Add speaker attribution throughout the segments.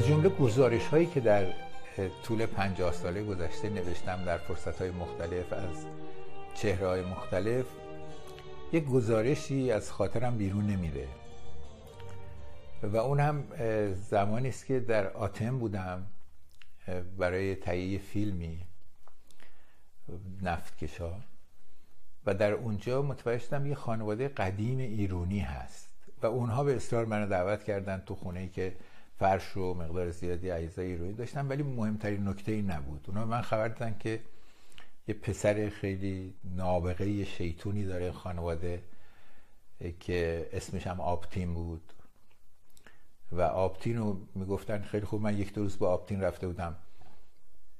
Speaker 1: جمله گزارش هایی که در طول پنجاه ساله گذشته نوشتم در فرصت های مختلف از چهره های مختلف یک گزارشی از خاطرم بیرون نمیره. و اون هم زمانی است که در آتم بودم برای تهیه فیلمی نفتکشا. و در اونجا متوجه شدم یه خانواده قدیم ایرونی هست. و اونها به اصرار منو دعوت کردن تو خونه که فرش و مقدار زیادی اجزای ایرونی داشتن ولی مهمترین نکته ای نبود. اونا من خبر دادن که یه پسر خیلی نابغه شیطونی داره خانواده که اسمش هم آپتین بود. و آپتین رو می‌گفتن خیلی خوب من یک دو روز با آپتین رفته بودم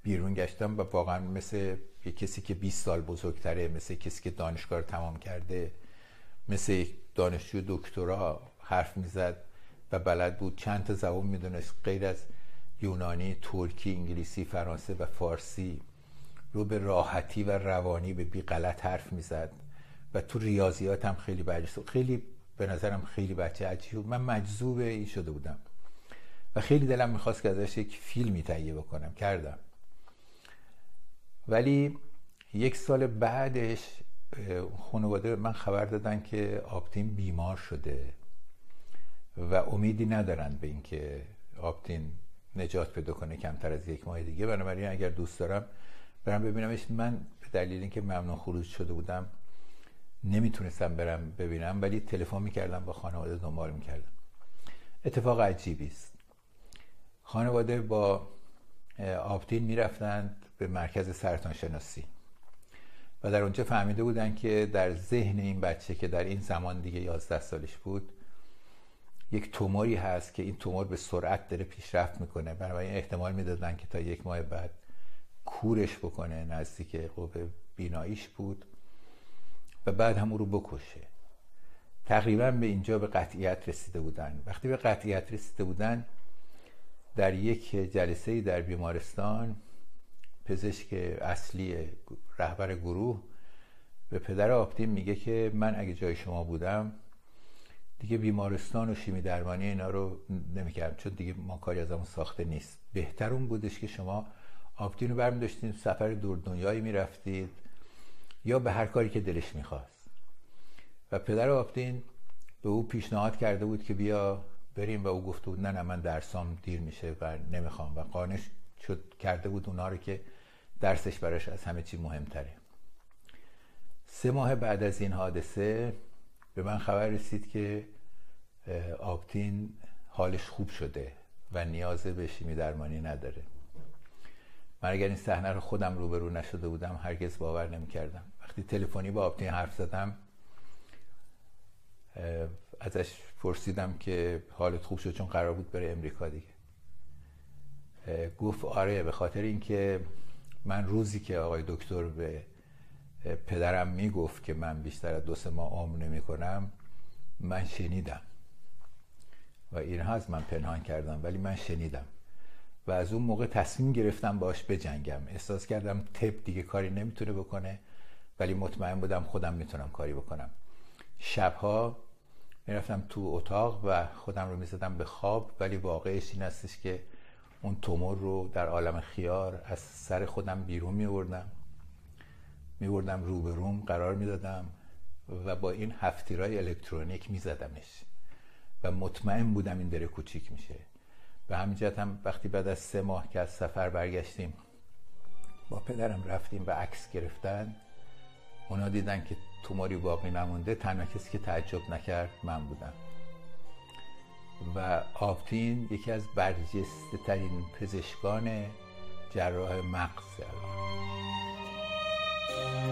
Speaker 1: بیرون گشتم و واقعا مثل یه کسی که 20 سال بزرگتره مثل کسی که دانشگاه رو تمام کرده مثل دانشجو دکترا حرف می‌زد. و بلد بود. چند تا زبان می‌دونست غیر از یونانی، ترکی، انگلیسی، فرانسه و فارسی رو به راحتی و روانی به بی غلط حرف می‌زد. و تو ریاضیات هم خیلی برجسته خیلی به نظرم خیلی بچه عجیب من مجذوب این شده بودم. و خیلی دلم می‌خواست که ازش یک فیلمی تهیه بکنم. کردم. ولی یک سال بعدش خانواده من خبر دادن که آپتین بیمار شده. و امیدی ندارن به اینکه آپتین نجات پیدا کنه کمتر از یک ماه دیگه. بنابراین اگر دوست دارم برم ببینمش من به دلیل اینکه ممنون خروج شده بودم نمی‌تونستم برم ببینم ولی تلفن می‌کردم با خانواده دنبال می‌کردم. اتفاق عجیبی است. خانواده با آپتین می‌رفتند به مرکز سرطان شناسی و در اونجا فهمیده بودن که در ذهن این بچه که در این زمان دیگه 11 سالش بود یک توموری هست که این تومور به سرعت داره پیشرفت می‌کنه. بنابراین احتمال می‌دادن که تا یک ماه بعد کورش بکنه نزدیک قوه بیناییش بود و بعد هم او رو بکشه. تقریبا به اینجا به قطعیت رسیده بودن. وقتی به قطعیت رسیده بودن در یک جلسه در بیمارستان پزشک اصلی رهبر گروه به پدر آپتین میگه که من اگه جای شما بودم دیگه بیمارستان و شیمی درمانی اینا رو نمی‌کردم. چون دیگه ما کاری از همون ساخته نیست. بهتر اون بودش که شما آپتین رو برمی داشتین سفر دور دنیایی می‌رفتید یا به هر کاری که دلش می‌خواست. و پدر آپتین به او پیشنهاد کرده بود که بیا بریم و او گفته بود نه نه من درسام دیر میشه و نمی‌خوام. و قانش شد کرده بود اونا رو که درسش براش از همه چی مهمتره. سه ماه بعد از این حادثه به من خبر رسید که آپتین حالش خوب شده و نیاز به شیمی درمانی نداره. من اگر این صحنه رو خودم روبرو نشده بودم هرگز باور نمی‌کردم. وقتی تلفنی با آپتین حرف زدم ازش پرسیدم که حالت خوب شد چون قرار بود بره امریکا دیگه. گفت آره به خاطر اینکه من روزی که آقای دکتر به پدرم می‌گفت که من بیشتر از دو سه ماه عمر نمی کنم من شنیدم. و اینها از من پنهان کردم ولی من شنیدم. و از اون موقع تصمیم گرفتم باش بجنگم. احساس کردم تپ دیگه کاری نمی‌تونه بکنه ولی مطمئن بودم خودم می‌تونم کاری بکنم. شبها می‌رفتم تو اتاق و خودم رو می‌زدم به خواب ولی واقعش این هستش که اون تومور رو در عالم خیار از سر خودم بیرون میوردم به روم قرار می‌دادم و با این هفتیرای الکترونیک میزدمش. و مطمئن بودم این داره کوچیک میشه. به همین جهت هم وقتی بعد از سه ماه که از سفر برگشتیم با پدرم رفتیم و عکس گرفتن اونا دیدن که توماری باقی نمونده تنها کسی که تعجب نکرد من بودم. و آپتین یکی از برجسته ترین پزشکان جراح مغز الان.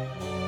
Speaker 1: thank you